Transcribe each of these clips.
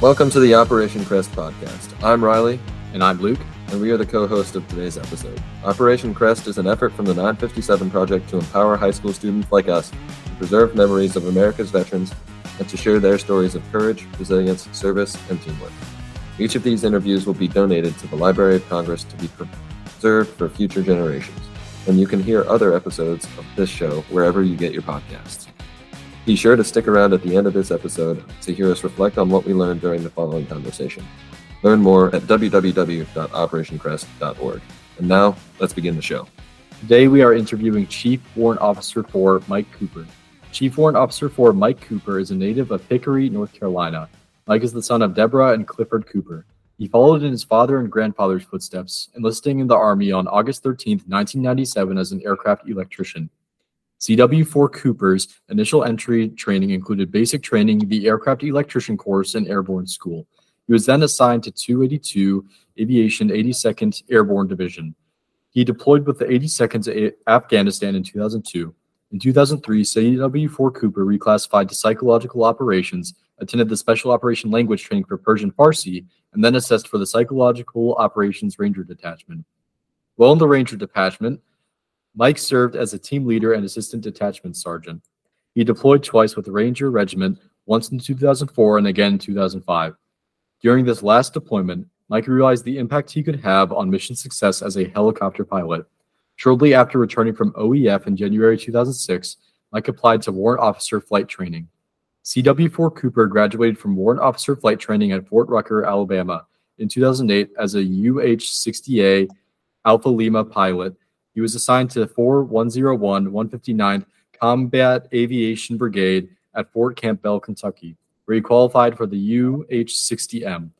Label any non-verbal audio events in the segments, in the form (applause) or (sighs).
Welcome to the Operation Crest podcast. I'm Riley, And I'm Luke. and we are the co host of today's episode. Operation Crest is an effort from the 957 Project to empower high school students like us to preserve memories of America's veterans and to share their stories of courage, resilience, service, and teamwork. Each of these interviews will be donated to the Library of Congress to be preserved for future generations. And you can hear other episodes of this show wherever you get your podcasts. Be sure to stick around at the end of this episode to hear us reflect on what we learned during the following conversation. Learn more at www.operationcrest.org. And now, let's begin the show. Today we are interviewing Chief Warrant Officer 4 Mike Cooper. Chief Warrant Officer 4 Mike Cooper is a native of Hickory, North Carolina. Mike is the son of Deborah and Clifford Cooper. He followed in his father and grandfather's footsteps, enlisting in the Army on August 13, 1997 as an aircraft electrician. CW4 Cooper's initial entry training included basic training, the aircraft electrician course, and airborne school. He was then assigned to 282 Aviation 82nd Airborne Division. He deployed with the 82nd to Afghanistan in 2002. In 2003, CW4 Cooper reclassified to psychological operations, attended the Special Operation Language Training for Persian Farsi, and then assessed for the Psychological Operations Ranger Detachment. While in the Ranger Detachment, Mike served as a team leader and assistant detachment sergeant. He deployed twice with the Ranger Regiment, once in 2004 and again in 2005. During this last deployment, Mike realized the impact he could have on mission success as a helicopter pilot. Shortly after returning from OEF in January 2006, Mike applied to Warrant Officer Flight Training. CW4 Cooper graduated from Warrant Officer Flight Training at Fort Rucker, Alabama in 2008 as a UH 60A Alpha Lima pilot. He was assigned to 4101 159th Combat Aviation Brigade at Fort Campbell, Kentucky, where he qualified for the UH 60M.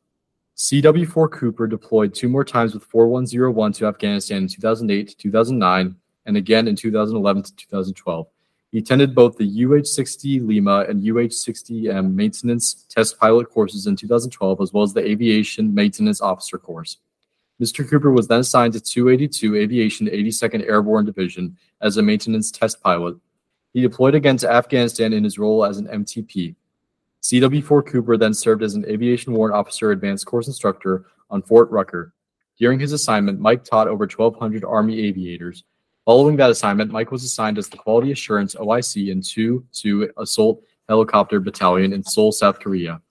CW4 Cooper deployed two more times with 4101 to Afghanistan in 2008 to 2009 and again in 2011 to 2012. He attended both the UH 60 Lima and UH 60M maintenance test pilot courses in 2012, as well as the aviation maintenance officer course. Mr. Cooper was then assigned to 282 Aviation 82nd Airborne Division as a maintenance test pilot. He deployed again to Afghanistan in his role as an MTP. CW4 Cooper then served as an Aviation Warrant Officer Advanced Course Instructor on Fort Rucker. During his assignment, Mike taught over 1,200 Army aviators. Following that assignment, Mike was assigned as the Quality Assurance OIC in 2 2 Assault Helicopter Battalion in Seoul, South Korea.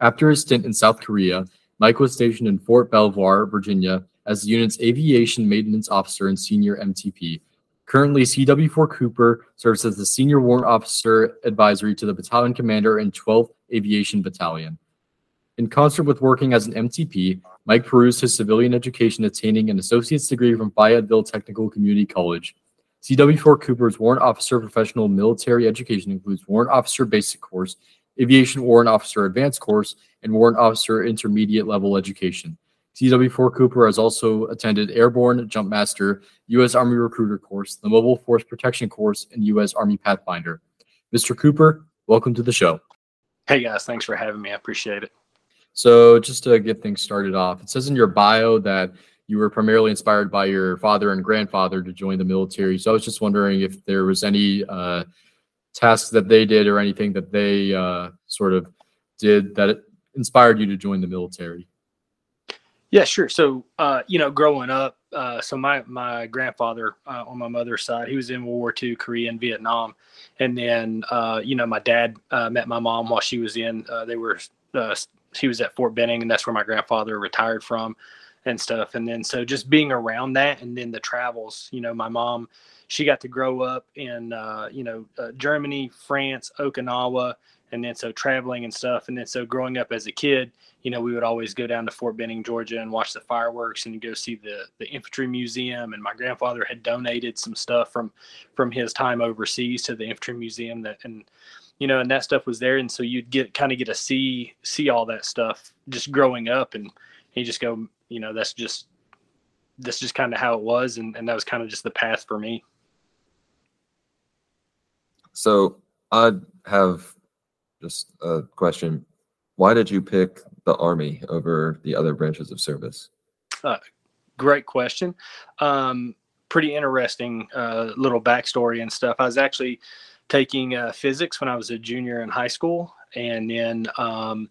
After his stint in South Korea, Mike was stationed in Fort Belvoir, Virginia, as the unit's aviation maintenance officer and senior MTP. Currently, CW4 Cooper serves as the senior warrant officer advisory to the battalion commander in 12th Aviation Battalion. In concert with working as an MTP, Mike perused his civilian education, attaining an associate's degree from Fayetteville Technical Community College. CW4 Cooper's warrant officer professional military education includes warrant officer basic course, aviation warrant officer advanced course, and warrant officer intermediate level education. CW4 Cooper has also attended Airborne Jumpmaster, U.S. Army Recruiter course, the Mobile Force Protection course, and U.S. Army Pathfinder. Mr. Cooper, welcome to the show. Hey guys, thanks for having me. I appreciate it. So, just to get things started off, it says in your bio that you were primarily inspired by your father and grandfather to join the military. So, I was just wondering if there was any uh, tasks that they did or anything that they uh, sort of did that inspired you to join the military. Yeah, sure. So, uh, you know, growing up, uh, so my my grandfather uh, on my mother's side, he was in World War II, Korea, and Vietnam, and then uh, you know my dad uh, met my mom while she was in. Uh, they were she was at Fort Benning, and that's where my grandfather retired from, and stuff. And then so just being around that, and then the travels. You know, my mom, she got to grow up in you know Germany, France, Okinawa, and then so traveling and stuff. And then so growing up as a kid, you know, we would always go down to Fort Benning, Georgia, and watch the fireworks and go see the the infantry museum. And my grandfather had donated some stuff from from his time overseas to the infantry museum that and you know, and that stuff was there. And so you'd get kind of get to see see all that stuff just growing up, and you just go, you know, that's just that's just kind of how it was, and and that was kind of just the path for me. So, I have just a question. Why did you pick the Army over the other branches of service? Great question. Um, pretty interesting uh, little backstory and stuff. I was actually taking uh, physics when I was a junior in high school, and then um,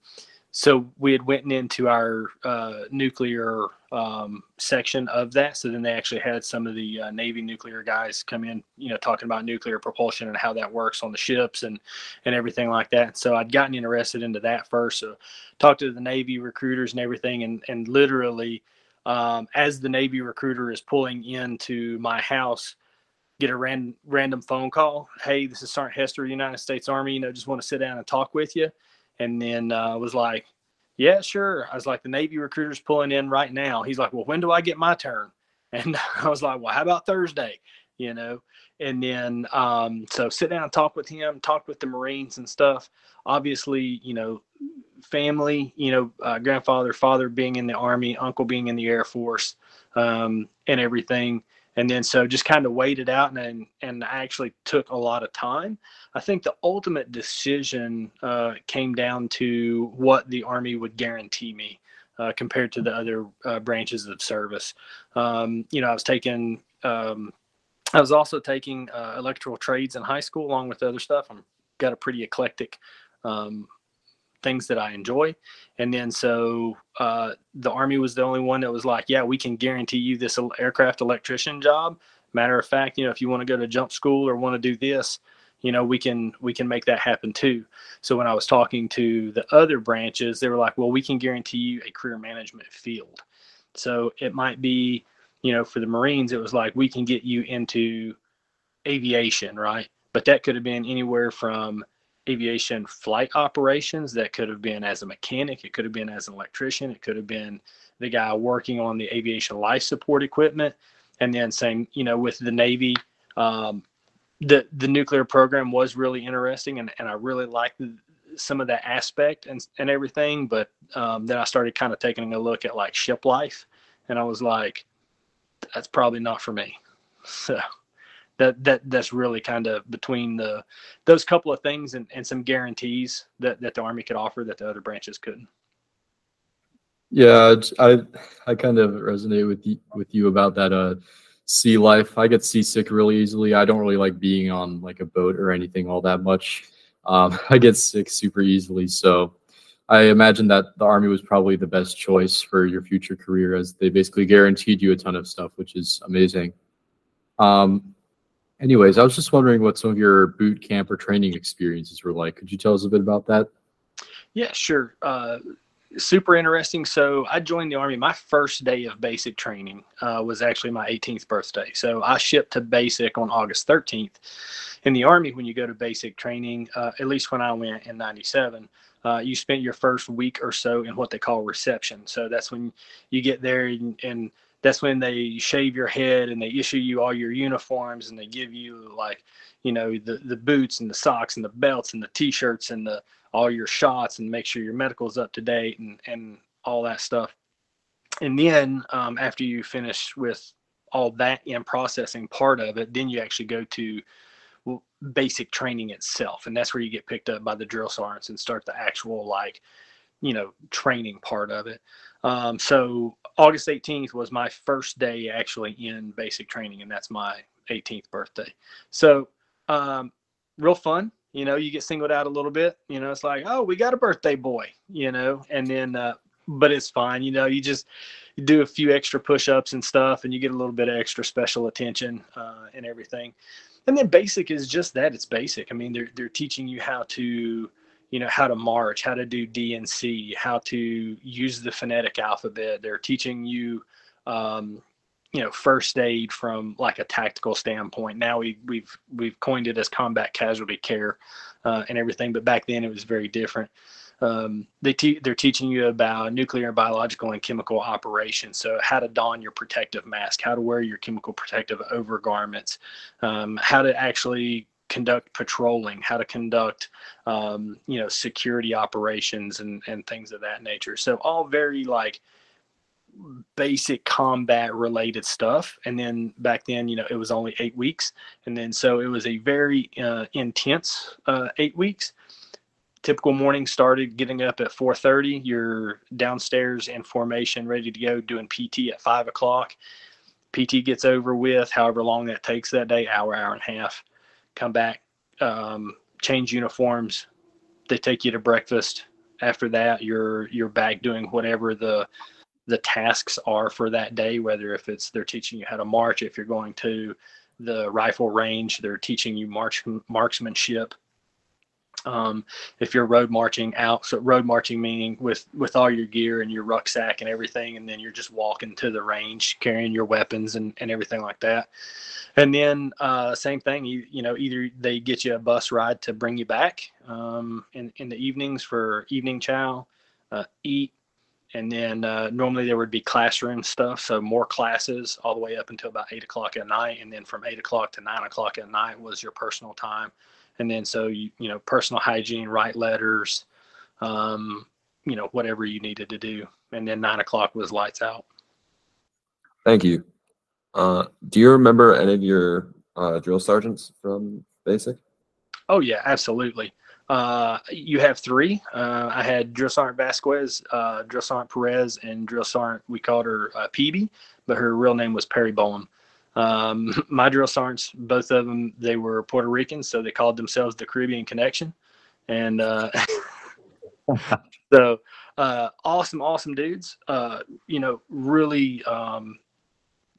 so we had went into our uh, nuclear um, section of that. So then they actually had some of the uh, Navy nuclear guys come in, you know, talking about nuclear propulsion and how that works on the ships and and everything like that. So I'd gotten interested into that first. So talked to the Navy recruiters and everything, and and literally um, as the Navy recruiter is pulling into my house. Get a random random phone call. Hey, this is Sergeant Hester, United States Army. You know, just want to sit down and talk with you and then uh, was like, "Yeah, sure." I was like, "The Navy recruiter's pulling in right now." He's like, "Well, when do I get my turn?" (laughs) And I was like, "Well, how about Thursday?" You know. And then um, so sit down and talk with him, talk with the Marines and stuff. Obviously, you know, family, you know, uh, grandfather, father being in the Army, uncle being in the Air Force, um, and everything and then so just kind of waited out and and actually took a lot of time. I think the ultimate decision uh, came down to what the army would guarantee me uh, compared to the other uh, branches of service. Um, you know i was taking um, i was also taking uh, electrical trades in high school along with other stuff. I'm got a pretty eclectic um, things that I enjoy. And then so uh, the Army was the only one that was like, yeah, we can guarantee you this aircraft electrician job. Matter of fact, you know, if you want to go to jump school or want to do this, you know, we can we can make that happen too. So when I was talking to the other branches, they were like, well, we can guarantee you a career management field. So it might be, you know, for the Marines, it was like we can get you into aviation, right? But that could have been anywhere from aviation flight operations. That could have been as a mechanic, it could have been as an electrician, it could have been the guy working on the aviation life support equipment. And then same, you know, with the Navy, um, the the nuclear program was really interesting, and, and I really liked some of that aspect and and everything. But um, then I started kind of taking a look at like ship life, and I was like, that's probably not for me. (laughs) So that that that's really kind of between the those couple of things and, and some guarantees that, that the army could offer that the other branches couldn't. Yeah i i kind of resonate with you with you about that uh sea life. I get seasick really easily. I don't really like being on like a boat or anything all that much. Um, (laughs) i get sick super easily. So i imagine that the army was probably the best choice for your future career as they basically guaranteed you a ton of stuff which is amazing. Um, Anyways, I was just wondering what some of your boot camp or training experiences were like. Could you tell us a bit about that? Yeah, sure. Uh, super interesting. So I joined the Army. My first day of basic training uh, was actually my 18th birthday. So I shipped to basic on August 13th. In the Army, when you go to basic training, uh, at least when I went in 97, uh, you spent your first week or so in what they call reception. So that's when you get there and, and that's when they shave your head and they issue you all your uniforms and they give you like you know the the boots and the socks and the belts and the t-shirts and the all your shots and make sure your medical's up to date and and all that stuff. And then um, after you finish with all that in processing part of it then you actually go to basic training itself. And that's where you get picked up by the drill sergeants and start the actual like you know training part of it um, so August 18th was my first day actually in basic training, and that's my 18th birthday. So um, real fun. You know, you get singled out a little bit. You know, it's like, oh, we got a birthday boy. You know, and then, uh, but it's fine. You know, you just do a few extra push-ups and stuff, and you get a little bit of extra special attention uh, and everything. And then basic is just that. It's basic. I mean, they're they're teaching you how to you know how to march how to do dnc how to use the phonetic alphabet. They're teaching you um, you know first aid from like a tactical standpoint. Now we, we've we've coined it as combat casualty care uh, and everything but back then it was very different. Um, they te- they're teaching you about nuclear biological and chemical operations. So how to don your protective mask how to wear your chemical protective overgarments um, how to actually conduct patrolling, how to conduct, um, you know, security operations and, and things of that nature. So all very like basic combat related stuff. And then back then, you know, it was only eight weeks. And then so it was a very uh, intense uh, eight weeks. Typical morning started getting up at 4:30. You're downstairs in formation, ready to go, doing PT at five o'clock. PT gets over with, however long that takes that day, hour, hour and a half come back, um, change uniforms. They take you to breakfast, after that, you're you're back doing whatever the the tasks are for that day. Whether if it's they're teaching you how to march, if you're going to the rifle range, they're teaching you march marksmanship. Um, if you're road marching out, so road marching meaning with with all your gear and your rucksack and everything, and then you're just walking to the range carrying your weapons and, and everything like that. And then uh, same thing, you you know either they get you a bus ride to bring you back um, in in the evenings for evening chow, uh, eat, and then uh, normally there would be classroom stuff, so more classes all the way up until about eight o'clock at night, and then from eight o'clock to nine o'clock at night was your personal time and then so you you know personal hygiene write letters um, you know whatever you needed to do. And then nine o'clock was lights out. Thank you. Uh, do you remember any of your uh, drill sergeants from basic? Oh yeah absolutely. Uh, you have three. Uh, I had Drill Sergeant Vasquez, uh, Drill Sergeant Perez, and Drill Sergeant, we called her uh, Peavy, but her real name was Perry Bowen. Um, (laughs) my drill sergeants, both of them, they were Puerto Ricans, so they called themselves the Caribbean Connection. And uh, (laughs) so uh, awesome, awesome dudes. Uh, you know, really, um,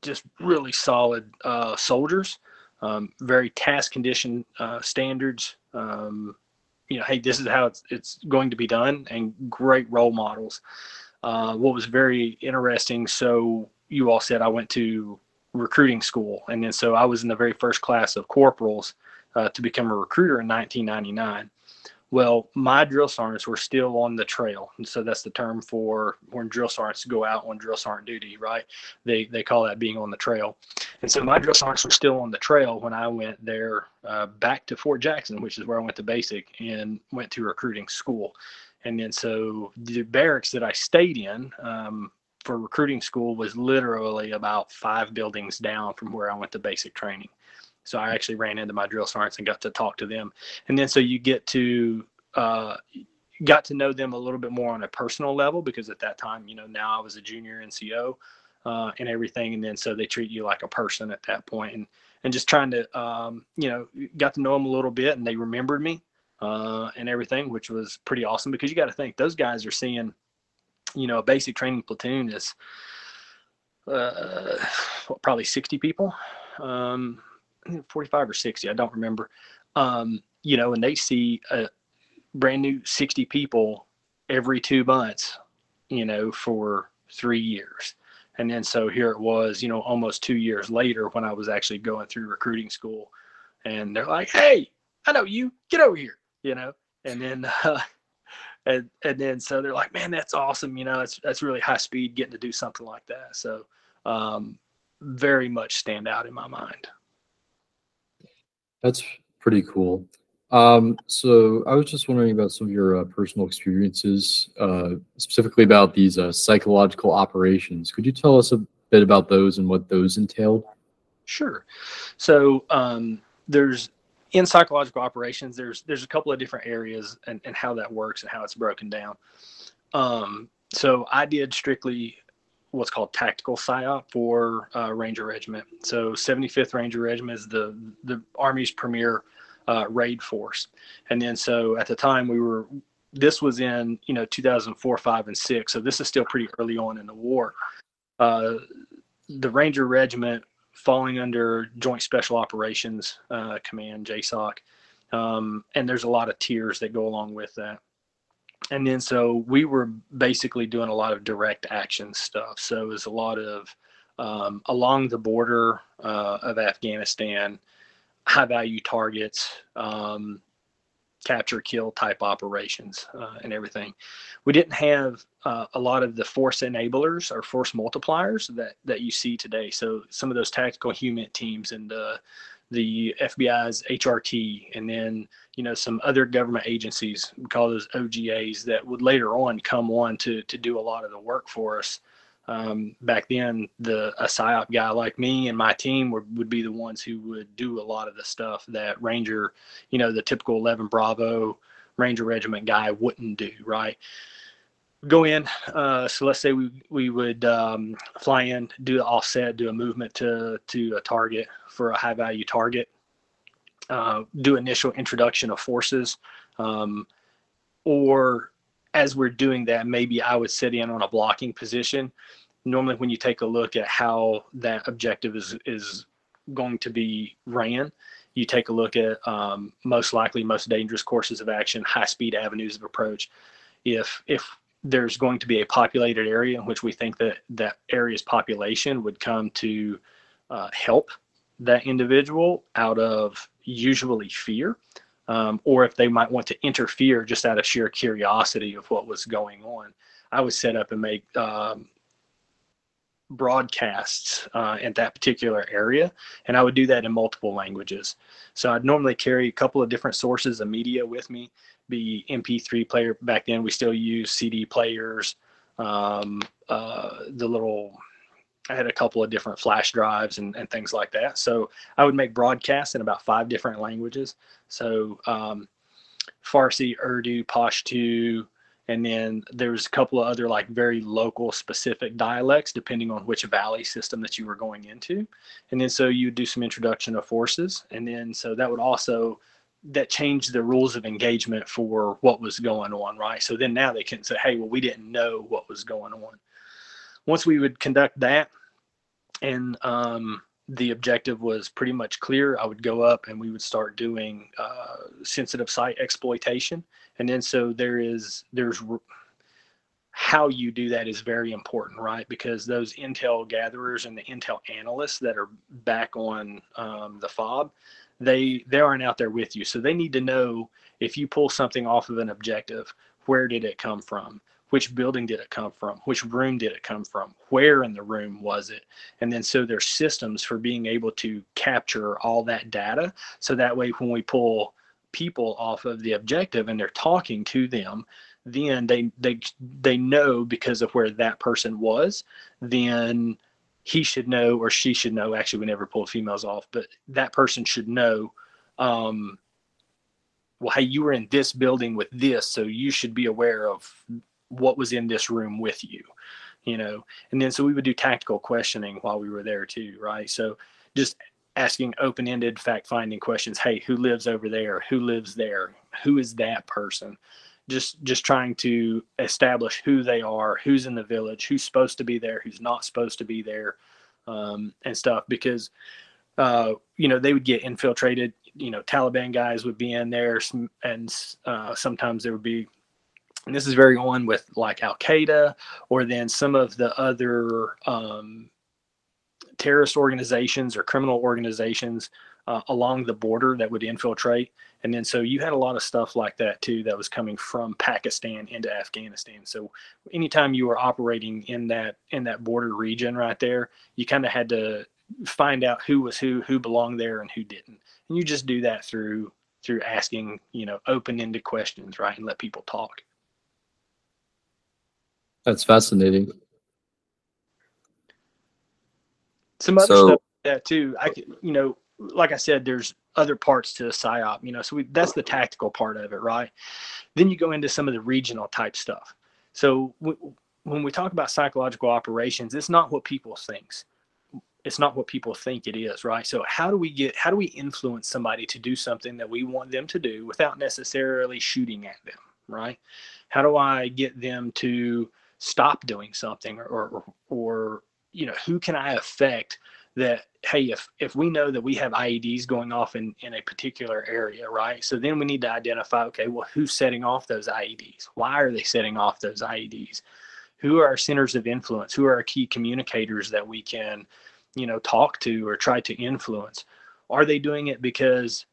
just really solid uh, soldiers. Um, very task condition uh, standards. Um, you know, hey, this is how it's, it's going to be done, and great role models. Uh, what was very interesting. So you all said I went to recruiting school. And then so I was in the very first class of corporals uh, to become a recruiter in 1999. Well, my drill sergeants were still on the trail, and so that's the term for when drill sergeants go out on drill sergeant duty, right? They they call that being on the trail. And so my drill sergeants were still on the trail when I went there uh, back to Fort Jackson, which is where I went to basic and went to recruiting school. And then so the barracks that I stayed in, um, for recruiting school was literally about five buildings down from where I went to basic training. So I actually ran into my drill sergeants and got to talk to them. And then so you get to uh, got to know them a little bit more on a personal level because at that time, you know, now I was a junior NCO uh, and everything. And then so they treat you like a person at that point and and just trying to um, you know got to know them a little bit and they remembered me uh, and everything, which was pretty awesome because you got to think those guys are seeing you know, a basic training platoon is uh, probably 60 people, um, 45 or 60, I don't remember. Um, you know, and they see a brand new 60 people every two months, you know, for three years. And then so here it was, you know, almost two years later when I was actually going through recruiting school. And they're like, hey, I know you, get over here, you know. And then (laughs) uh, and and then so they're like, man, that's awesome. You know, that's that's really high speed getting to do something like that. So um, very much stand out in my mind. That's pretty cool. Um, so I was just wondering about some of your uh, personal experiences, uh, specifically about these uh, psychological operations. Could you tell us a bit about those and what those entailed? Sure. So um, there's in psychological operations, there's there's a couple of different areas and, and how that works and how it's broken down. Um, so I did strictly what's called tactical psyop for uh, Ranger Regiment. So 75th Ranger Regiment is the the Army's premier uh, raid force, and then so at the time we were this was in you know 2004, five, and six. So this is still pretty early on in the war. Uh, the Ranger Regiment falling under Joint Special Operations uh, Command, JSOC. Um, and there's a lot of tiers that go along with that. And then so we were basically doing a lot of direct action stuff. So it was a lot of um, along the border uh, of Afghanistan, high value targets, um, capture kill type operations uh, and everything. We didn't have uh, a lot of the force enablers or force multipliers that that you see today. So some of those tactical HUMINT teams and the the FBI's HRT, and then you know some other government agencies, we call those OGAs, that would later on come on to to do a lot of the work for us um, back then the a psyop guy like me and my team would, would be the ones who would do a lot of the stuff that ranger you know the typical 11 bravo ranger regiment guy wouldn't do right? Go in uh, so let's say we we would um, fly in do the offset do a movement to to a target for a high value target uh, do initial introduction of forces um, or as we're doing that, maybe I would sit in on a blocking position. Normally, when you take a look at how that objective is is going to be ran, you take a look at um, most likely most dangerous courses of action, high speed avenues of approach. If if there's going to be a populated area in which we think that that area's population would come to uh, help that individual out of usually fear, um, or if they might want to interfere just out of sheer curiosity of what was going on. I would set up and make um, broadcasts uh, in that particular area, and I would do that in multiple languages. So I'd normally carry a couple of different sources of media with me, be MP3 player. Back then, we still use CD players, um, uh, the little I had a couple of different flash drives and, and things like that. So I would make broadcasts in about five different languages. So um, Farsi, Urdu, Pashto, and then there's a couple of other like very local specific dialects depending on which valley system that you were going into. And then so you would do some introduction of forces. And then so that would also that changed the rules of engagement for what was going on, right? So then now they can say, hey, well, we didn't know what was going on once we would conduct that and um, the objective was pretty much clear, I would go up and we would start doing uh, sensitive site exploitation. And then so there is, there's how you do that is very important, right? Because those intel gatherers and the intel analysts that are back on um, the fob, they they aren't out there with you, so they need to know if you pull something off of an objective, where did it come from? Which building did it come from? Which room did it come from? Where in the room was it? And then so there's systems for being able to capture all that data. So that way when we pull people off of the objective and they're talking to them then they they they know because of where that person was then he should know or she should know. Actually we never pulled females off but that person should know um, well hey you were in this building with this so you should be aware of what was in this room with you you know? And then so we would do tactical questioning while we were there too right? So just asking open-ended fact-finding questions. Hey who lives over there? Who lives there? Who is that person? Just just trying to establish who they are who's in the village who's supposed to be there who's not supposed to be there um, and stuff. Because uh, you know they would get infiltrated. You know taliban guys would be in there and uh, sometimes there would be and this is very on with like Al Qaeda or then some of the other um, terrorist organizations or criminal organizations uh, along the border that would infiltrate. And then so you had a lot of stuff like that too that was coming from Pakistan into Afghanistan. So anytime you were operating in that in that border region right there, you kind of had to find out who was who, who belonged there, and who didn't. And you just do that through through asking you know open ended questions, right, and let people talk. That's fascinating. Some other so, stuff that too. I can, you know, like I said, there's other parts to the psyop. You know, so we, that's the tactical part of it, right? Then you go into some of the regional type stuff. So when we talk about psychological operations, it's not what people thinks. It's not what people think it is, right? So how do we get? How do we influence somebody to do something that we want them to do without necessarily shooting at them, right? How do I get them to stop doing something or, or, or you know who can i affect that hey if if we know that we have ieds going off in in a particular area right? So then we need to identify okay well who's setting off those ieds why are they setting off those ieds who are our centers of influence? Who are our key communicators that we can you know talk to or try to influence? Are they doing it because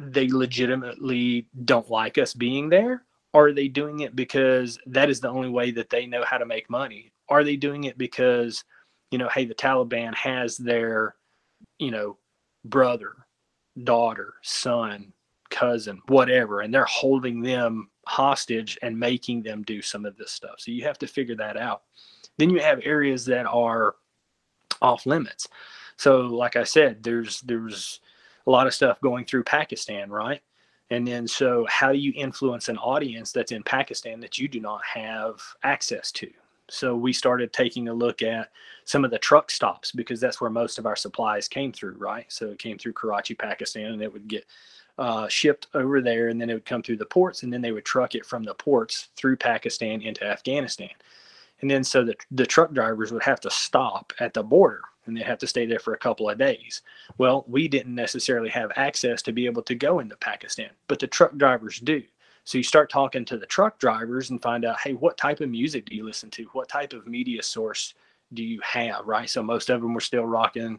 they legitimately don't like us being there are they doing it because that is the only way that they know how to make money? Are they doing it because, you know, hey, the Taliban has their, you know, brother, daughter, son, cousin, whatever, and they're holding them hostage and making them do some of this stuff. So you have to figure that out. Then you have areas that are off limits. So like I said, there's there's a lot of stuff going through Pakistan, right? And then, so how do you influence an audience that's in Pakistan that you do not have access to? so we started taking a look at some of the truck stops because that's where most of our supplies came through, right? So it came through Karachi, Pakistan, and it would get uh, shipped over there, and then it would come through the ports, and then they would truck it from the ports through Pakistan into Afghanistan. And then so the, the truck drivers would have to stop at the border and they have to stay there for a couple of days. Well, we didn't necessarily have access to be able to go into Pakistan, but the truck drivers do. So you start talking to the truck drivers and find out, hey, what type of music do you listen to? What type of media source do you have? Right. So most of them were still rocking,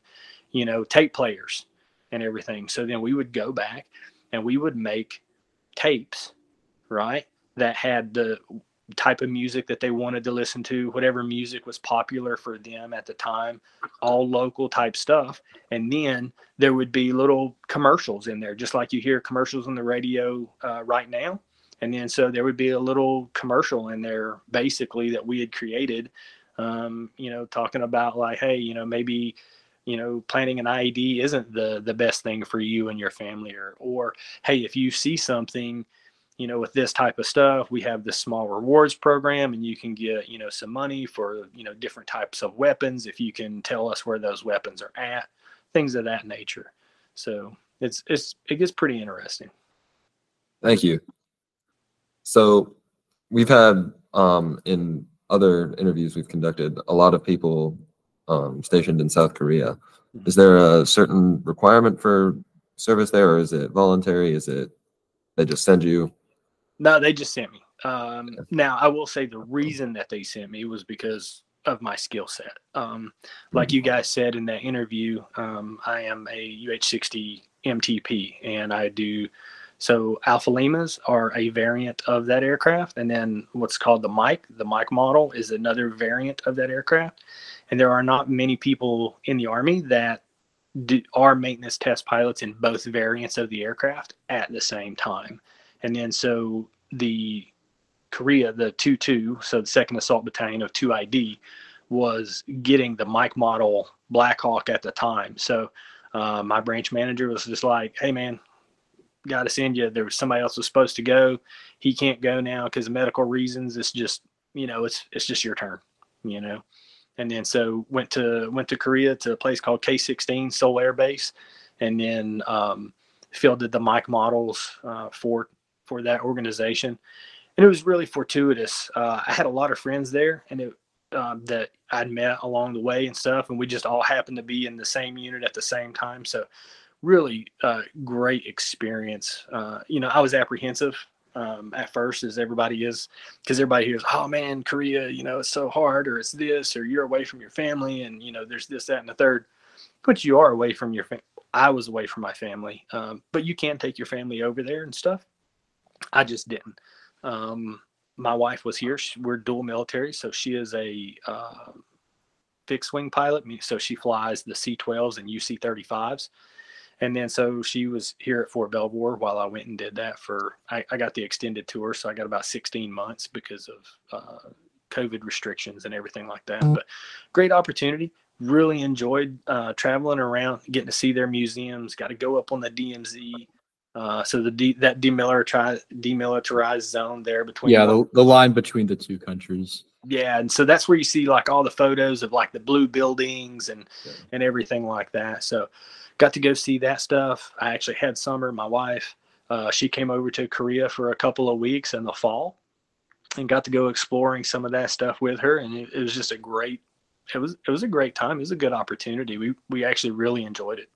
you know, tape players and everything. So then we would go back and we would make tapes, right, that had the type of music that they wanted to listen to, whatever music was popular for them at the time, all local type stuff. And then there would be little commercials in there, just like you hear commercials on the radio uh, right now. And then so there would be a little commercial in there basically that we had created, um, you know, talking about like, hey, you know, maybe you know planning an ied isn't the the best thing for you and your family or or hey if you see something you know with this type of stuff we have this small rewards program and you can get you know some money for you know different types of weapons if you can tell us where those weapons are at things of that nature so it's it's it gets pretty interesting thank you so we've had um, in other interviews we've conducted a lot of people um, stationed in South Korea. Mm-hmm. Is there a certain requirement for service there, or is it voluntary? Is it they just send you? No, they just sent me. Um, now, I will say the reason that they sent me was because of my skill set. Um, like mm-hmm. you guys said in that interview, um, I am a UH-60 MTP, and I do so Alpha Limas are a variant of that aircraft, and then what's called the Mike, the Mike model, is another variant of that aircraft. And there are not many people in the Army that do, are maintenance test pilots in both variants of the aircraft at the same time. And then so the Korea, the 2 2, so the 2nd Assault Battalion of 2ID, was getting the Mike model Black Hawk at the time. So uh, my branch manager was just like, hey, man, got to send you. There was somebody else was supposed to go. He can't go now because of medical reasons. It's just, you know, it's it's just your turn, you know. And then so went to went to Korea to a place called K16 Seoul Air Base, and then um, fielded the Mike models uh, for for that organization. And it was really fortuitous. Uh, I had a lot of friends there, and it um, that I'd met along the way and stuff, and we just all happened to be in the same unit at the same time. So really uh, great experience. Uh, you know, I was apprehensive um, at first, as everybody is, because everybody hears, "Oh man, Korea, you know, it's so hard, or it's this, or you're away from your family, and you know, there's this, that, and the third. But you are away from your family. I was away from my family, um, but you can take your family over there and stuff. I just didn't. Um, my wife was here. She, we're dual military, so she is a uh, fixed wing pilot. So she flies the C-12s and UC-35s and then so she was here at Fort Belvoir while I went and did that for I, I got the extended tour, so I got about 16 months because of uh, COVID restrictions and everything like that. But great opportunity. Really enjoyed uh, traveling around, getting to see their museums. Got to go up on the DMZ. Uh, so the de- that demilitarized demilitarized zone there between yeah the, the line between the two countries yeah and so that's where you see like all the photos of like the blue buildings and yeah. and everything like that so got to go see that stuff. I actually had Summer, my wife. Uh, she came over to Korea for a couple of weeks in the fall, and got to go exploring some of that stuff with her. And it, it was just a great. It was it was a great time. It was a good opportunity. We we actually really enjoyed it.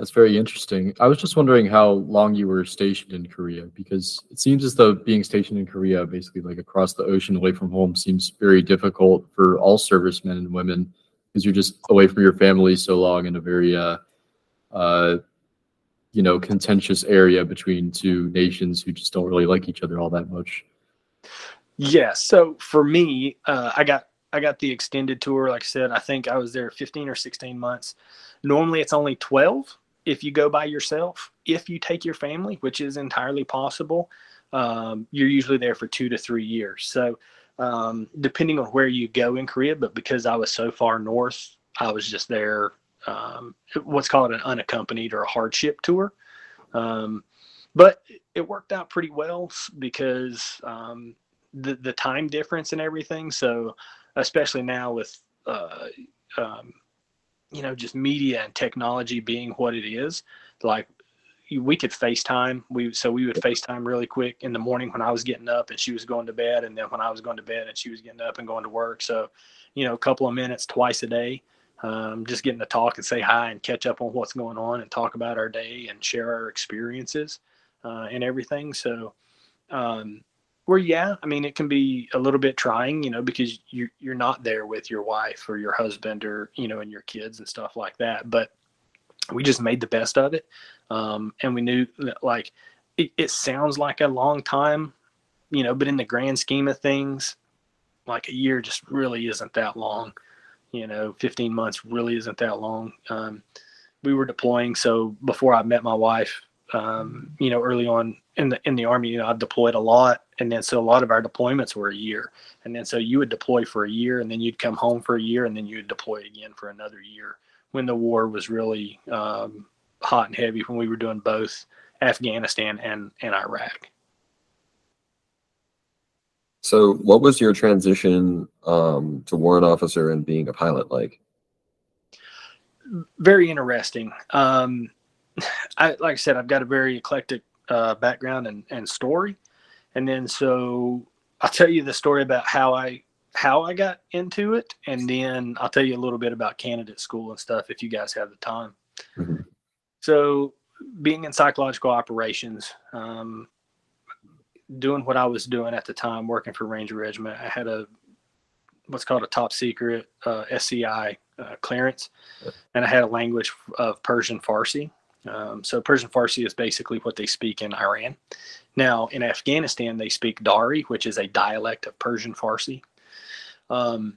That's very interesting. I was just wondering how long you were stationed in Korea because it seems as though being stationed in Korea, basically like across the ocean away from home, seems very difficult for all servicemen and women because you're just away from your family so long in a very uh, uh, you know contentious area between two nations who just don't really like each other all that much yeah so for me uh, i got i got the extended tour like i said i think i was there 15 or 16 months normally it's only 12 if you go by yourself if you take your family which is entirely possible um, you're usually there for two to three years so um, depending on where you go in Korea. But because I was so far north, I was just there. Um, what's called an unaccompanied or a hardship tour. Um, but it worked out pretty well because um, the the time difference and everything. So especially now with uh, um, you know just media and technology being what it is, like we could FaceTime. We so we would FaceTime really quick in the morning when I was getting up and she was going to bed, and then when I was going to bed and she was getting up and going to work. So, you know, a couple of minutes twice a day, um, just getting to talk and say hi and catch up on what's going on and talk about our day and share our experiences uh, and everything. So, um, where yeah, I mean, it can be a little bit trying, you know, because you you're not there with your wife or your husband or you know and your kids and stuff like that, but we just made the best of it. Um, and we knew that, like, it, it sounds like a long time, you know, but in the grand scheme of things, like a year just really isn't that long. You know, 15 months really isn't that long. Um, we were deploying. So before I met my wife, um, you know, early on in the in the army, you know, I deployed a lot, and then so a lot of our deployments were a year, and then so you would deploy for a year, and then you'd come home for a year, and then you'd deploy again for another year when the war was really um, hot and heavy when we were doing both Afghanistan and, and Iraq. So, what was your transition um, to warrant officer and being a pilot like? Very interesting. Um, (sighs) I, like I said, I've got a very eclectic uh, background and, and story, and then so I'll tell you the story about how I how I got into it, and then I'll tell you a little bit about candidate school and stuff if you guys have the time. Mm-hmm. So, being in psychological operations, um, doing what I was doing at the time, working for Ranger Regiment, I had a what's called a top secret uh, SCI uh, clearance, and I had a language of Persian Farsi. Um, so Persian Farsi is basically what they speak in Iran. Now in Afghanistan, they speak Dari, which is a dialect of Persian Farsi. Um,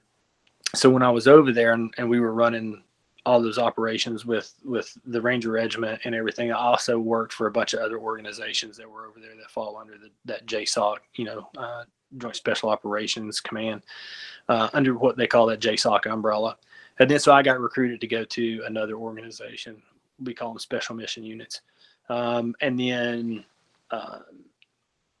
so when I was over there and, and we were running all those operations with with the Ranger Regiment and everything, I also worked for a bunch of other organizations that were over there that fall under the, that JSOC, you know, uh, Joint Special Operations Command, uh, under what they call that JSOC umbrella. And then so I got recruited to go to another organization. We call them Special Mission Units. Um, and then uh,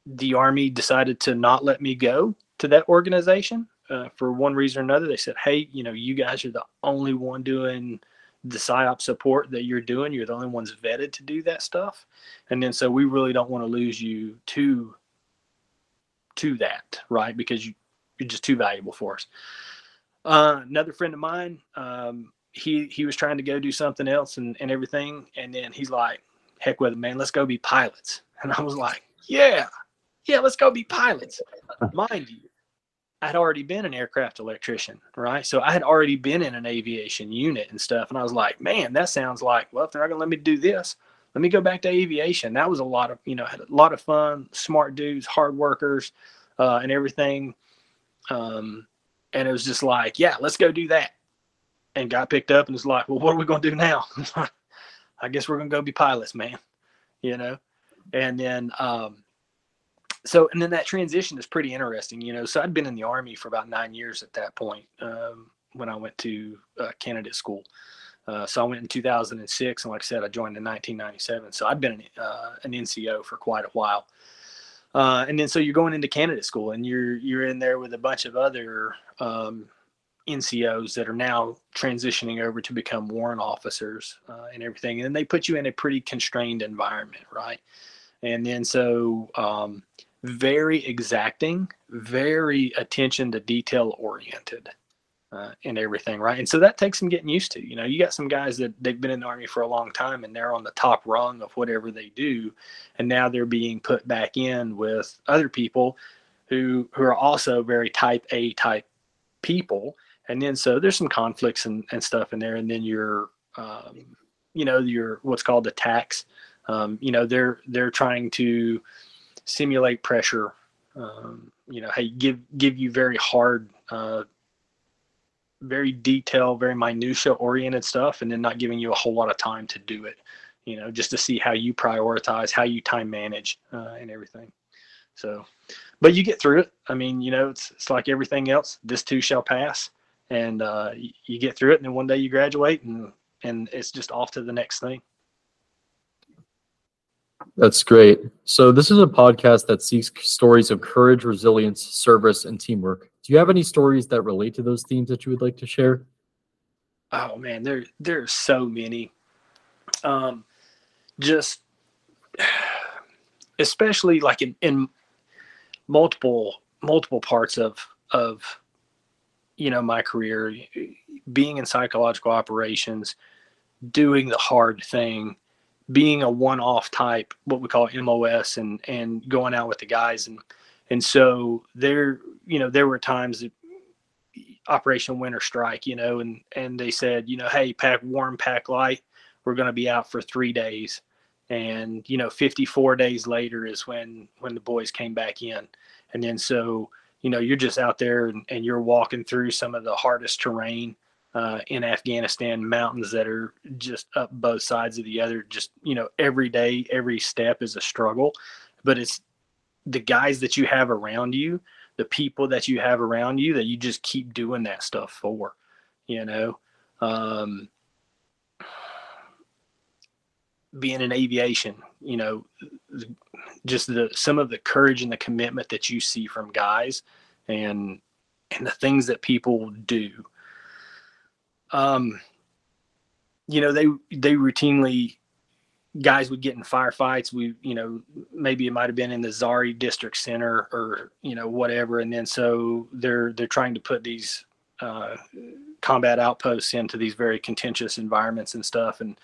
the Army decided to not let me go to that organization uh, for one reason or another, they said, "Hey, you know, you guys are the only one doing the psyop support that you're doing. You're the only ones vetted to do that stuff, and then so we really don't want to lose you to to that, right? Because you you're just too valuable for us." Uh, another friend of mine, um, he he was trying to go do something else and and everything, and then he's like, "Heck with it, man. Let's go be pilots." (laughs) And I was like, "Yeah, yeah, let's go be pilots." Mind you I'd already been an aircraft electrician, right? So I had already been in an aviation unit and stuff. And I was like, man, that sounds like, well, if they're not going to let me do this, let me go back to aviation. That was a lot of, you know, had a lot of fun, smart dudes, hard workers, uh, and everything. Um, and it was just like, yeah, let's go do that. And got picked up and was like, well, what are we going to do now? (laughs) I guess we're going to go be pilots, man, you know? And then, um, so and then that transition is pretty interesting you know so i'd been in the army for about nine years at that point um, when i went to uh, candidate school uh, so i went in 2006 and like i said i joined in 1997 so i'd been an, uh, an nco for quite a while uh, and then so you're going into candidate school and you're you're in there with a bunch of other um, ncos that are now transitioning over to become warrant officers uh, and everything and they put you in a pretty constrained environment right and then so um, very exacting, very attention to detail oriented. Uh, and everything, right? And so that takes some getting used to. You know, you got some guys that they've been in the army for a long time and they're on the top rung of whatever they do, and now they're being put back in with other people who who are also very type A type people, and then so there's some conflicts and, and stuff in there, and then you're, um, you know, your what's called the TACs. Um, you know, they're they're trying to simulate pressure. Um, you know, hey, give give you very hard, uh, very detailed, very minutia oriented stuff, and then not giving you a whole lot of time to do it. You know, just to see how you prioritize, how you time manage, uh, and everything. So, but you get through it. I mean, you know, it's it's like everything else. This too shall pass, and uh, you, get through it, and then one day you graduate, and and it's just off to the next thing. That's great. So, this is a podcast that seeks stories of courage, resilience, service, and teamwork. Do you have any stories that relate to those themes that you would like to share? Oh man, there there are so many. Um, just (sighs) especially like in, in multiple multiple parts of of you know my career being in psychological operations doing the hard thing being a one-off type what we call MOS and and going out with the guys. And and so there you know there were times that operation winter strike you know and and they said you know hey pack warm pack light. We're going to be out for three days. And you know 54 days later is when when the boys came back in. And then so you know you're just out there and, and you're walking through some of the hardest terrain uh, in Afghanistan, mountains that are just up both sides of the other. Just you know, every day, every step is a struggle, but it's the guys that you have around you, the people that you have around you that you just keep doing that stuff for. You know, um, being in aviation, you know, just the some of the courage and the commitment that you see from guys and and the things that people do. Um you know they they routinely guys would get in firefights. We you know maybe it might have been in the Zhari district center or you know whatever. And then so they're they're trying to put these uh, combat outposts into these very contentious environments and stuff. And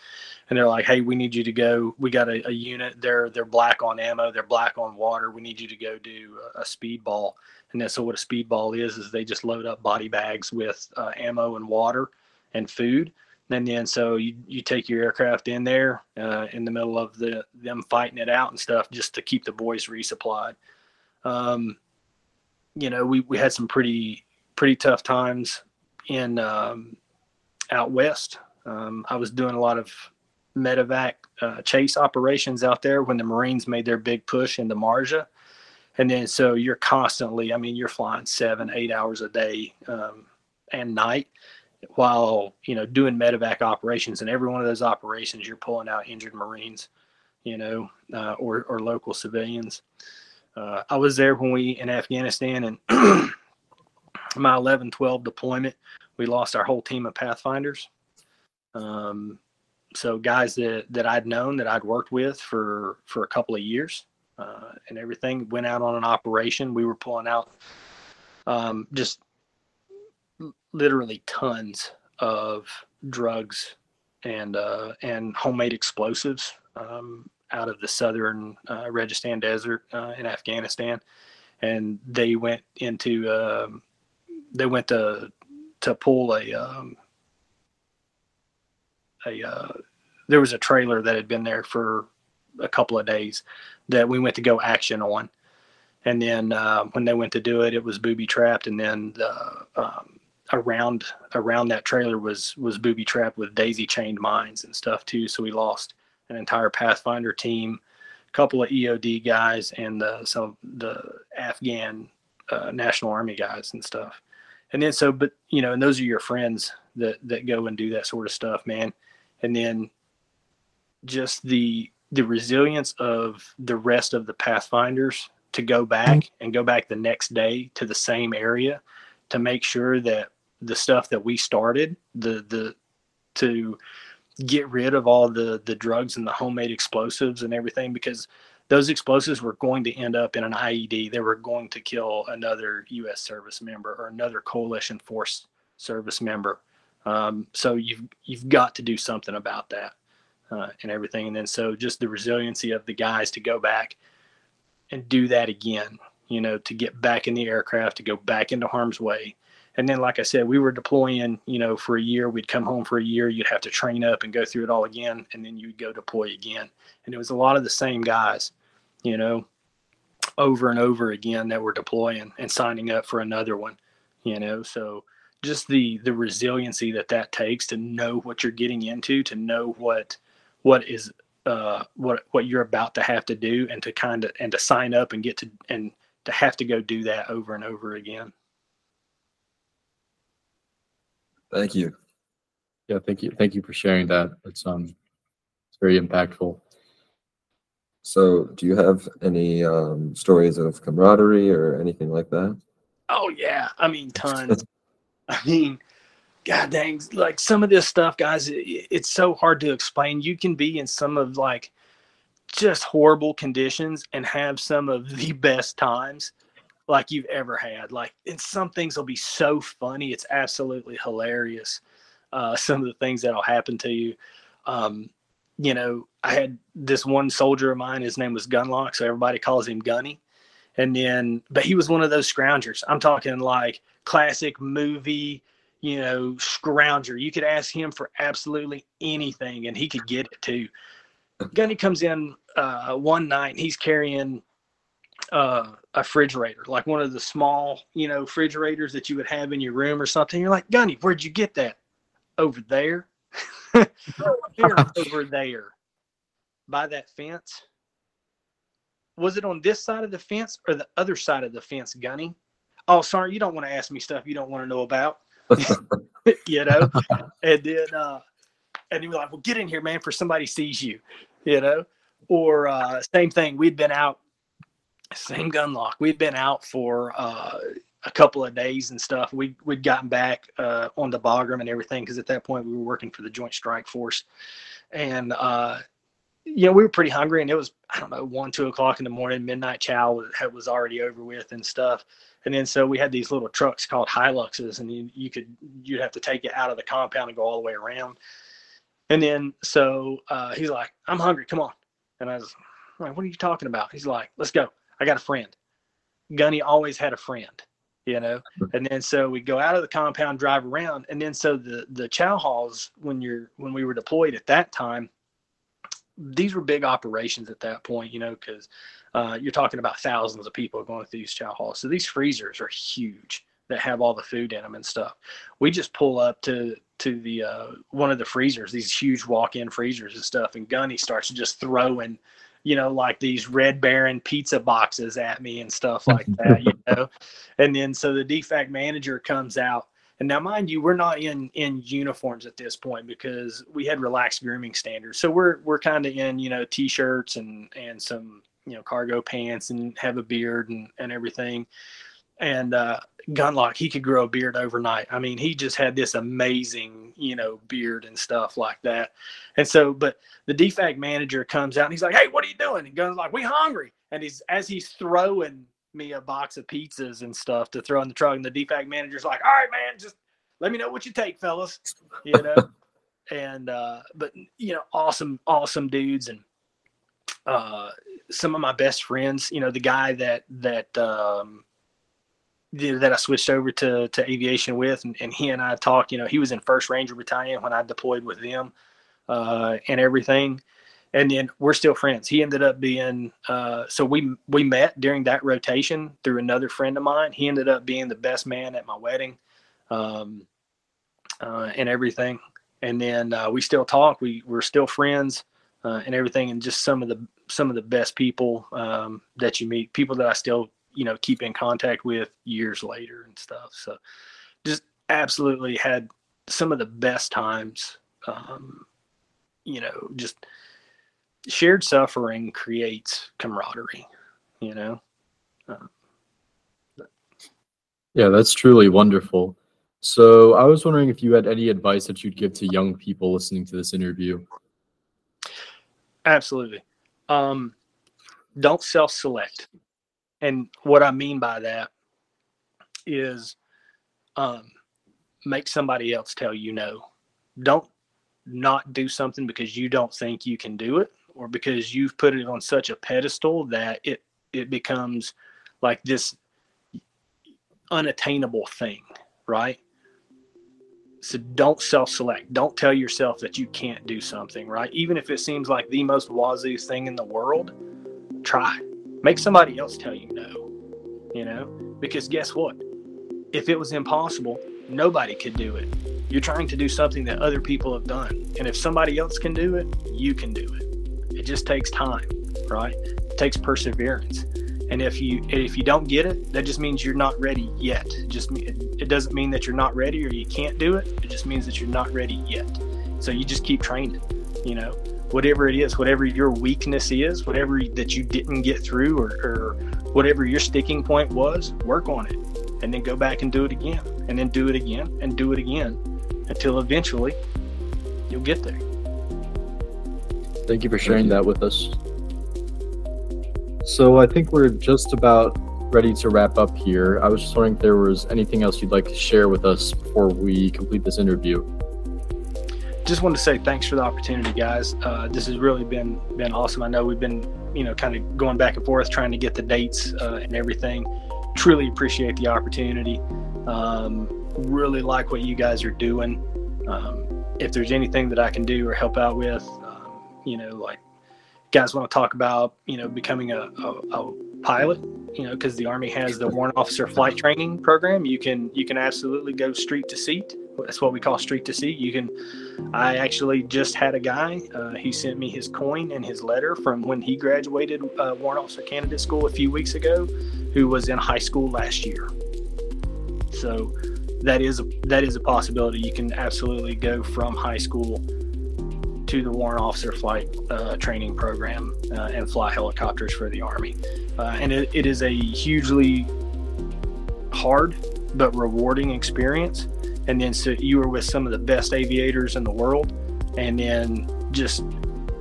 and they're like hey we need you to go. We got a, a unit. They're they're black on ammo. They're black on water. We need you to go do a, a speedball and then so what a speedball is is they just load up body bags with uh, ammo and water and food. And then so you, you take your aircraft in there uh, in the middle of the them fighting it out and stuff just to keep the boys resupplied. Um, you know we, we had some pretty pretty tough times in um, out west. Um, i was doing a lot of medevac uh, chase operations out there when the marines made their big push into marja. And then so you're constantly i mean you're flying seven eight hours a day um, and night while you know doing medevac operations. And every one of those operations you're pulling out injured marines you know uh, or, or local civilians. Uh, i was there when we in afghanistan and (clears throat) my 11 12 deployment we lost our whole team of pathfinders. Um, so guys that that i'd known that i'd worked with for for a couple of years uh, and everything went out on an operation. We were pulling out um, just literally tons of drugs and uh, and homemade explosives um, out of the southern uh, Registan Desert uh, in Afghanistan, and they went into um, they went to to pull a um, a uh, there was a trailer that had been there for a couple of days that we went to go action on, and then uh, when they went to do it, it was booby trapped, and then the um, around around that trailer was was booby trapped with daisy chained mines and stuff too. So we lost an entire Pathfinder team, a couple of EOD guys, and the, some the Afghan uh, National Army guys and stuff. And then so, but you know, and those are your friends that that go and do that sort of stuff, man. And then just the the resilience of the rest of the Pathfinders to go back mm-hmm. and go back the next day to the same area to make sure that the stuff that we started, the the to get rid of all the the drugs and the homemade explosives and everything because those explosives were going to end up in an IED. They were going to kill another U.S. service member or another coalition force service member. Um, so you've you've got to do something about that uh, and everything. And then so just the resiliency of the guys to go back and do that again. You know, to get back in the aircraft, to go back into harm's way, and then like i said we were deploying you know for a year we'd come home for a year you'd have to train up and go through it all again and then you'd go deploy again and it was a lot of the same guys you know over and over again that we're deploying and signing up for another one you know so just the the resiliency that that takes to know what you're getting into to know what what is uh what what you're about to have to do and to kind of and to sign up and get to and to have to go do that over and over again Thank you. Yeah, thank you. Thank you for sharing that. It's um it's very impactful. So, do you have any um, stories of camaraderie or anything like that? Oh yeah, I mean tons. (laughs) I mean, god dang, like some of this stuff, guys, it, it's so hard to explain. You can be in some of like just horrible conditions and have some of the (laughs) best times like you've ever had. Like, and some things will be so funny. It's absolutely hilarious. Uh, some of the things that'll happen to you. Um, you know, I had this one soldier of mine, his name was Gunlock, so everybody calls him Gunny. And then, but he was one of those scroungers. I'm talking like classic movie, you know, scrounger. You could ask him for absolutely anything and he could get it too. Gunny comes in uh, one night, he's carrying uh, a refrigerator, like one of the small, you know, refrigerators that you would have in your room or something. You're like, Gunny, where'd you get that? Over there. Here, (laughs) over there by that fence. Was it on this side of the fence or the other side of the fence, Gunny? Oh, sorry, you don't want to ask me stuff you don't want to know about. (laughs) you know? (laughs) And then uh and you're like, well, get in here, man, for somebody sees you, you know? Or uh same thing, we'd been out, same Gunlock. We'd been out for uh a couple of days and stuff. We we'd gotten back uh, on the Bagram and everything because at that point we were working for the Joint Strike Force, and uh, you know we were pretty hungry and it was I don't know one two o'clock in the morning. Midnight chow was, was already over with and stuff. And then so we had these little trucks called Hiluxes, and you, you could you'd have to take it out of the compound and go all the way around. And then so uh, he's like, "I'm hungry, come on." And I was like, "What are you talking about?" He's like, "Let's go. I got a friend." Gunny always had a friend you know? And then so we go out of the compound drive around and then so the the chow halls when you're when we were deployed at that time these were big operations at that point you know because uh, you're talking about thousands of people going through these chow halls. So these freezers are huge that have all the food in them and stuff. We just pull up to to the uh, one of the freezers these huge walk-in freezers and stuff and gunny starts just throwing you know, like these Red Baron pizza boxes at me and stuff like (laughs) that, you know. And then so the DFAC manager comes out. And now, mind you, we're not in in uniforms at this point because we had relaxed grooming standards. So we're we're kind of in you know t-shirts and and some you know cargo pants and have a beard and and everything and uh, Gunlock, he could grow a beard overnight. I mean, he just had this amazing, you know, beard and stuff like that. And so, but the DFAC manager comes out and he's like, "Hey, what are you doing?" And Gun's like, "We hungry." And he's as he's throwing me a box of pizzas and stuff to throw in the truck, and the DFAC manager's like, "All right, man, just let me know what you take, fellas." You know. (laughs) and uh, but you know, awesome, awesome dudes and uh, some of my best friends. You know, the guy that that um, that I switched over to to aviation with, and, and, he and I talked. You know, he was in First Ranger Battalion when I deployed with them, uh, and everything. And then we're still friends. He ended up being uh, so we we met during that rotation through another friend of mine. He ended up being the best man at my wedding, um, uh, and everything. And then uh, we still talk. We we're still friends uh, and everything. And just some of the some of the best people um, that you meet, people that I still you know keep in contact with years later and stuff. So just absolutely had some of the best times um, you know just shared suffering creates camaraderie you know? Uh, yeah that's truly wonderful. So i was wondering if you had any advice that you'd give to young people listening to this interview? Absolutely. Um, don't self-select and what I mean by that is um, make somebody else tell you no. Don't not do something because you don't think you can do it or because you've put it on such a pedestal that it it becomes like this unattainable thing, right? So don't self-select. Don't tell yourself that you can't do something, right? Even if it seems like the most wazoo thing in the world, try Make somebody else tell you no, you know, because guess what? If it was impossible, nobody could do it. You're trying to do something that other people have done. And if somebody else can do it, you can do it. It just takes time, right? It takes perseverance. And if you if you don't get it, that just means you're not ready yet. It just it doesn't mean that you're not ready or you can't do it. It just means that you're not ready yet. So you just keep training, you know whatever it is, whatever your weakness is, whatever that you didn't get through, or, or whatever your sticking point was, work on it, and then go back and do it again, and then do it again, and do it again, until eventually you'll get there. Thank you for sharing that with us. So I think we're just about ready to wrap up here. I was just wondering if there was anything else you'd like to share with us before we complete this interview. Just wanted to say thanks for the opportunity, guys. Uh, this has really been been awesome. I know we've been, you know, kind of going back and forth trying to get the dates uh, and everything. Truly appreciate the opportunity. Um, really like what you guys are doing. Um, if there's anything that I can do or help out with, um, you know, like guys want to talk about, you know, becoming a, a, a pilot, you know, because the Army has the warrant officer flight training program. You can you can absolutely go street to seat. That's what we call street to seat. You can. I actually just had a guy. Uh, he sent me his coin and his letter from when he graduated uh, warrant officer candidate school a few weeks ago, who was in high school last year. So that is a that is a possibility. You can absolutely go from high school to the warrant officer flight uh, training program uh, and fly helicopters for the Army. Uh, and it, it is a hugely hard but rewarding experience. And then so you were with some of the best aviators in the world. And then just,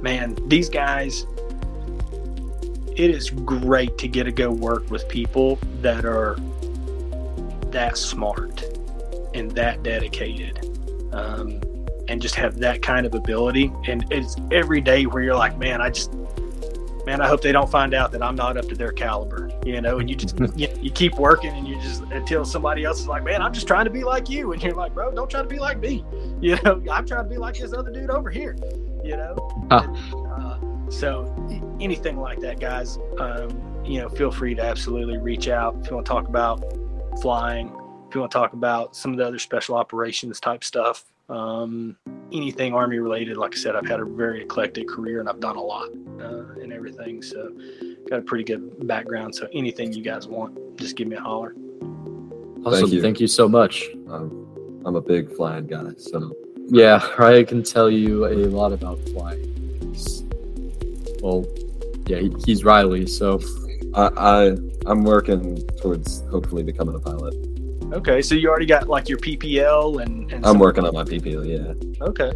man, these guys, it is great to get to go work with people that are that smart and that dedicated. Um, and just have that kind of ability. And it's every day where you're like, man, I just, man, I hope they don't find out that I'm not up to their caliber, you know. And you just (laughs) you, you, keep working, and you just until somebody else is like, man, I'm just trying to be like you, and you're like, bro, don't try to be like me, (laughs) you know. I'm trying to be like this other dude over here, you know. Huh. And, uh, so anything like that, guys, um, you know, feel free to absolutely reach out if you want to talk about flying. If you want to talk about some of the other special operations type stuff, um, anything army related like i said i've had a very eclectic career and i've done a lot uh, and everything so got a pretty good background so anything you guys want just give me a holler awesome thank you, thank you so much um, i'm a big flying guy so yeah i can tell you a lot about flying well yeah he, he's riley so I, I i'm working towards hopefully becoming a pilot Okay, so you already got like your PPL and. and I'm working on my PPL. Yeah. Okay.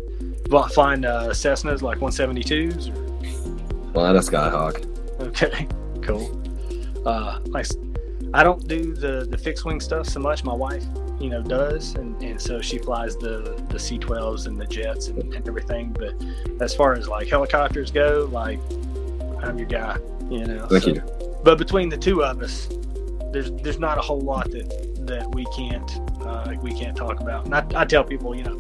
Flying uh, Cessnas like 172s or. Flying a Skyhawk. Okay. (laughs) Cool. Uh, nice. I don't do the the fixed wing stuff so much. My wife, you know, does, and, and so she flies the the C12s and the jets and, and everything. But as far as like helicopters go, like I'm your guy. You know. Thank so, you. But between the two of us, there's there's not a whole lot that that we can't uh, we can't talk about. And I, I tell people, you know,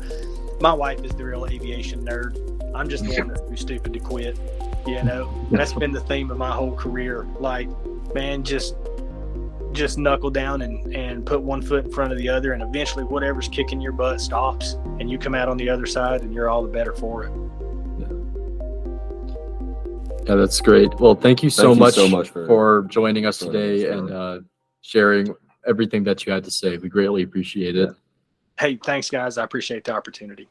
my wife is the real aviation nerd. I'm just the (laughs) one that's too stupid to quit. You know, that's been the theme of my whole career. Like, man, just just knuckle down and, and put one foot in front of the other and eventually whatever's kicking your butt stops and you come out on the other side and you're all the better for it. Yeah, that's great. Well, thank you so, thank much, you so much for, for joining us today and uh, sharing everything that you had to say. We greatly appreciate it. Hey, thanks, guys. I appreciate the opportunity.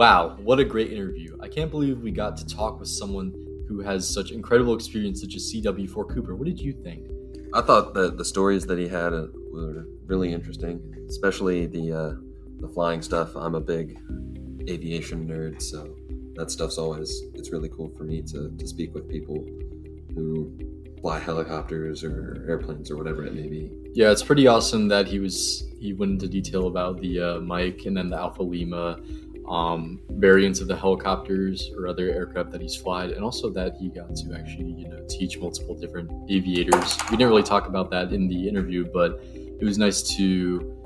Wow, what a great interview. I can't believe we got to talk with someone who has such incredible experience, such as CW4 Cooper. What did you think? I thought that the stories that he had uh, were really interesting, especially the uh, the flying stuff. I'm a big aviation nerd, so that stuff's always it's really cool for me to to speak with people who fly helicopters or airplanes or whatever it may be. Yeah, it's pretty awesome that he was he went into detail about the uh, Mike and then the Alpha Lima um, variants of the helicopters or other aircraft that he's flied, and also that he got to actually you know teach multiple different aviators. We didn't really talk about that in the interview, but it was nice to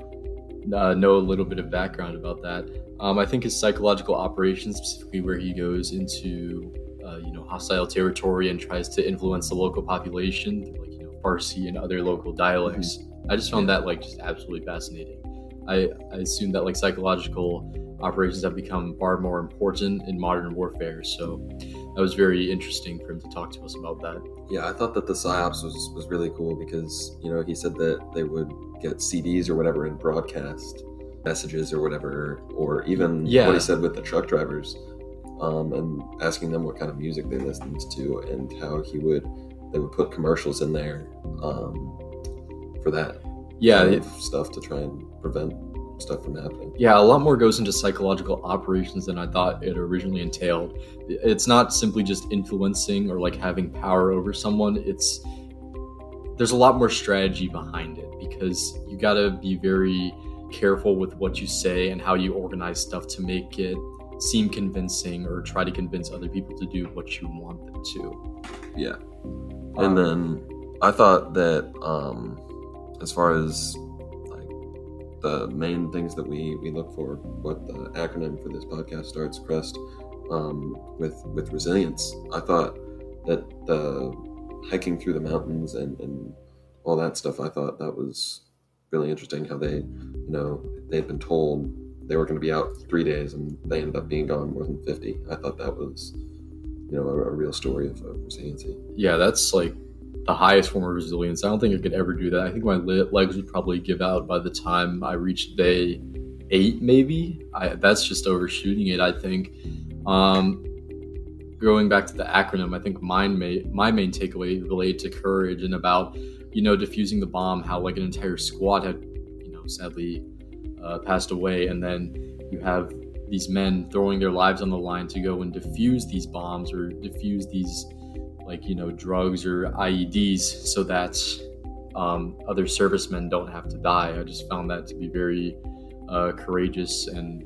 uh, know a little bit of background about that. Um, I think his psychological operations, specifically where he goes into uh, you know hostile territory and tries to influence the local population like you know Farsi and other local dialects. Mm-hmm. I just found that like just absolutely fascinating. I, I assume that like psychological operations have become far more important in modern warfare. So that was very interesting for him to talk to us about that. Yeah, I thought that the psyops was was really cool because you know he said that they would get CDs or whatever and broadcast messages or whatever, or even Yeah. what he said with the truck drivers, um, and asking them what kind of music they listened to and how he would they would put commercials in there um, for that Yeah, kind it- of stuff to try and prevent stuff from happening. Yeah, a lot more goes into psychological operations than I thought it originally entailed. It's not simply just influencing or like having power over someone. It's there's a lot more strategy behind it because you got to be very careful with what you say and how you organize stuff to make it seem convincing or try to convince other people to do what you want them to. Yeah. Um, And then I thought that um, as far as the main things that we, we look for, what the acronym for this podcast starts, Crest, um, with with resilience. I thought that the hiking through the mountains and, and all that stuff, I thought that was really interesting how they, you know, they'd been told they were going to be out three days and they ended up being gone more than 50. I thought that was, you know, a, a real story of, of resiliency. yeah, that's like the highest form of resilience. I don't think I could ever do that. I think my le- legs would probably give out by the time I reached day eight, maybe. I, that's just overshooting it, I think. Um, going back to the acronym, I think mine may, my main takeaway related to courage and about, you know, diffusing the bomb, how like an entire squad had, you know, sadly uh, passed away. And then you have these men throwing their lives on the line to go and defuse these bombs or defuse these like you know drugs or IEDs so that um, other servicemen don't have to die. I just found that to be very uh, courageous and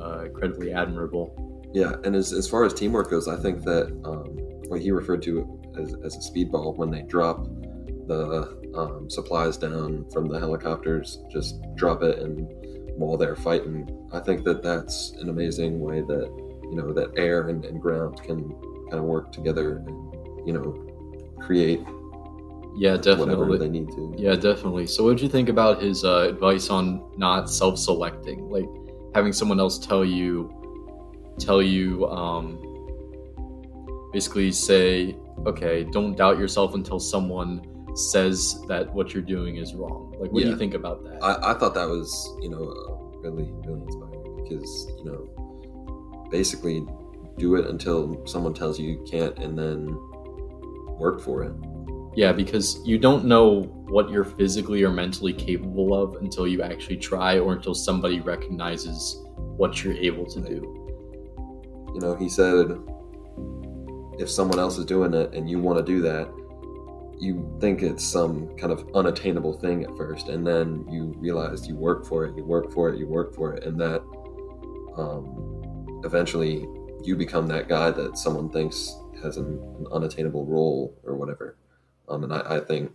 uh, incredibly admirable. Yeah, and as, as far as teamwork goes, I think that um, what he referred to as, as a speedball, when they drop the um, supplies down from the helicopters, just drop it, and while they're fighting, I think that that's an amazing way that you know that air and, and ground can kind of work together and you know create Yeah, whatever definitely. they need to. Yeah, definitely. So, what did you think about his uh, advice on not self-selecting, like having someone else tell you, tell you, um, basically say, okay, don't doubt yourself until someone says that what you're doing is wrong. Like, what do you think about that? I, I thought that was, you know, uh, really, really inspiring because, you know, basically do it until someone tells you you can't and then work for it. Yeah, because you don't know what you're physically or mentally capable of until you actually try or until somebody recognizes what you're able to do. You know, he said if someone else is doing it and you want to do that, you think it's some kind of unattainable thing at first, and then you realize you work for it, you work for it, you work for it, and that um, eventually you become that guy that someone thinks has an, an unattainable role or whatever. Um, and I, I think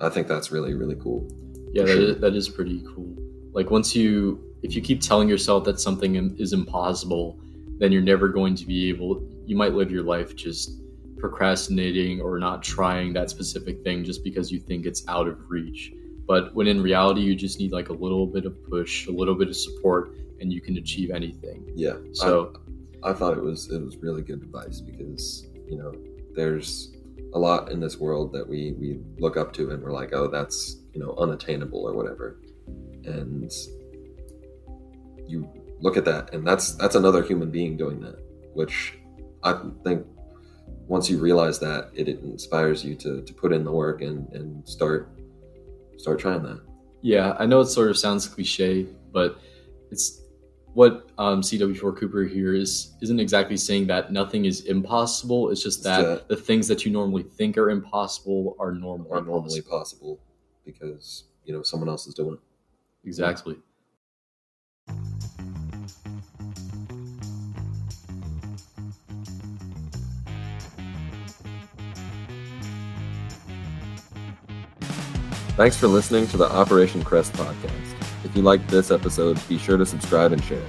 I think that's really really cool. Yeah, For that sure. is, that is pretty cool. Like once you, if you keep telling yourself that something is impossible, then you're never going to be able. You might live your life just procrastinating or not trying that specific thing just because you think it's out of reach. But when in reality, you just need like a little bit of push, a little bit of support, and you can achieve anything. Yeah. So I, thought it was it was really good advice because you know there's a lot in this world that we we look up to and we're like oh that's you know unattainable or whatever, and you look at that and that's that's another human being doing that, which I think once you realize that it, it inspires you to to put in the work and and start start trying that. Yeah, I know it sort of sounds cliche, but it's what um, CW4 Cooper here is isn't exactly saying that nothing is impossible. It's just that that- the things that you normally think are impossible are normal. Are normally possible because you know someone else is doing it. exactly. Thanks for listening to the Operation Crest podcast. If you liked this episode, be sure to subscribe and share.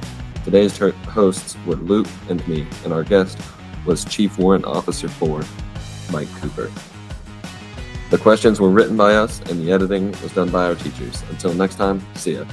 Today's hosts were Luke and me, and our guest was Chief Warrant Officer 4, Mike Cooper. The questions were written by us, and the editing was done by our teachers. Until next time, see ya.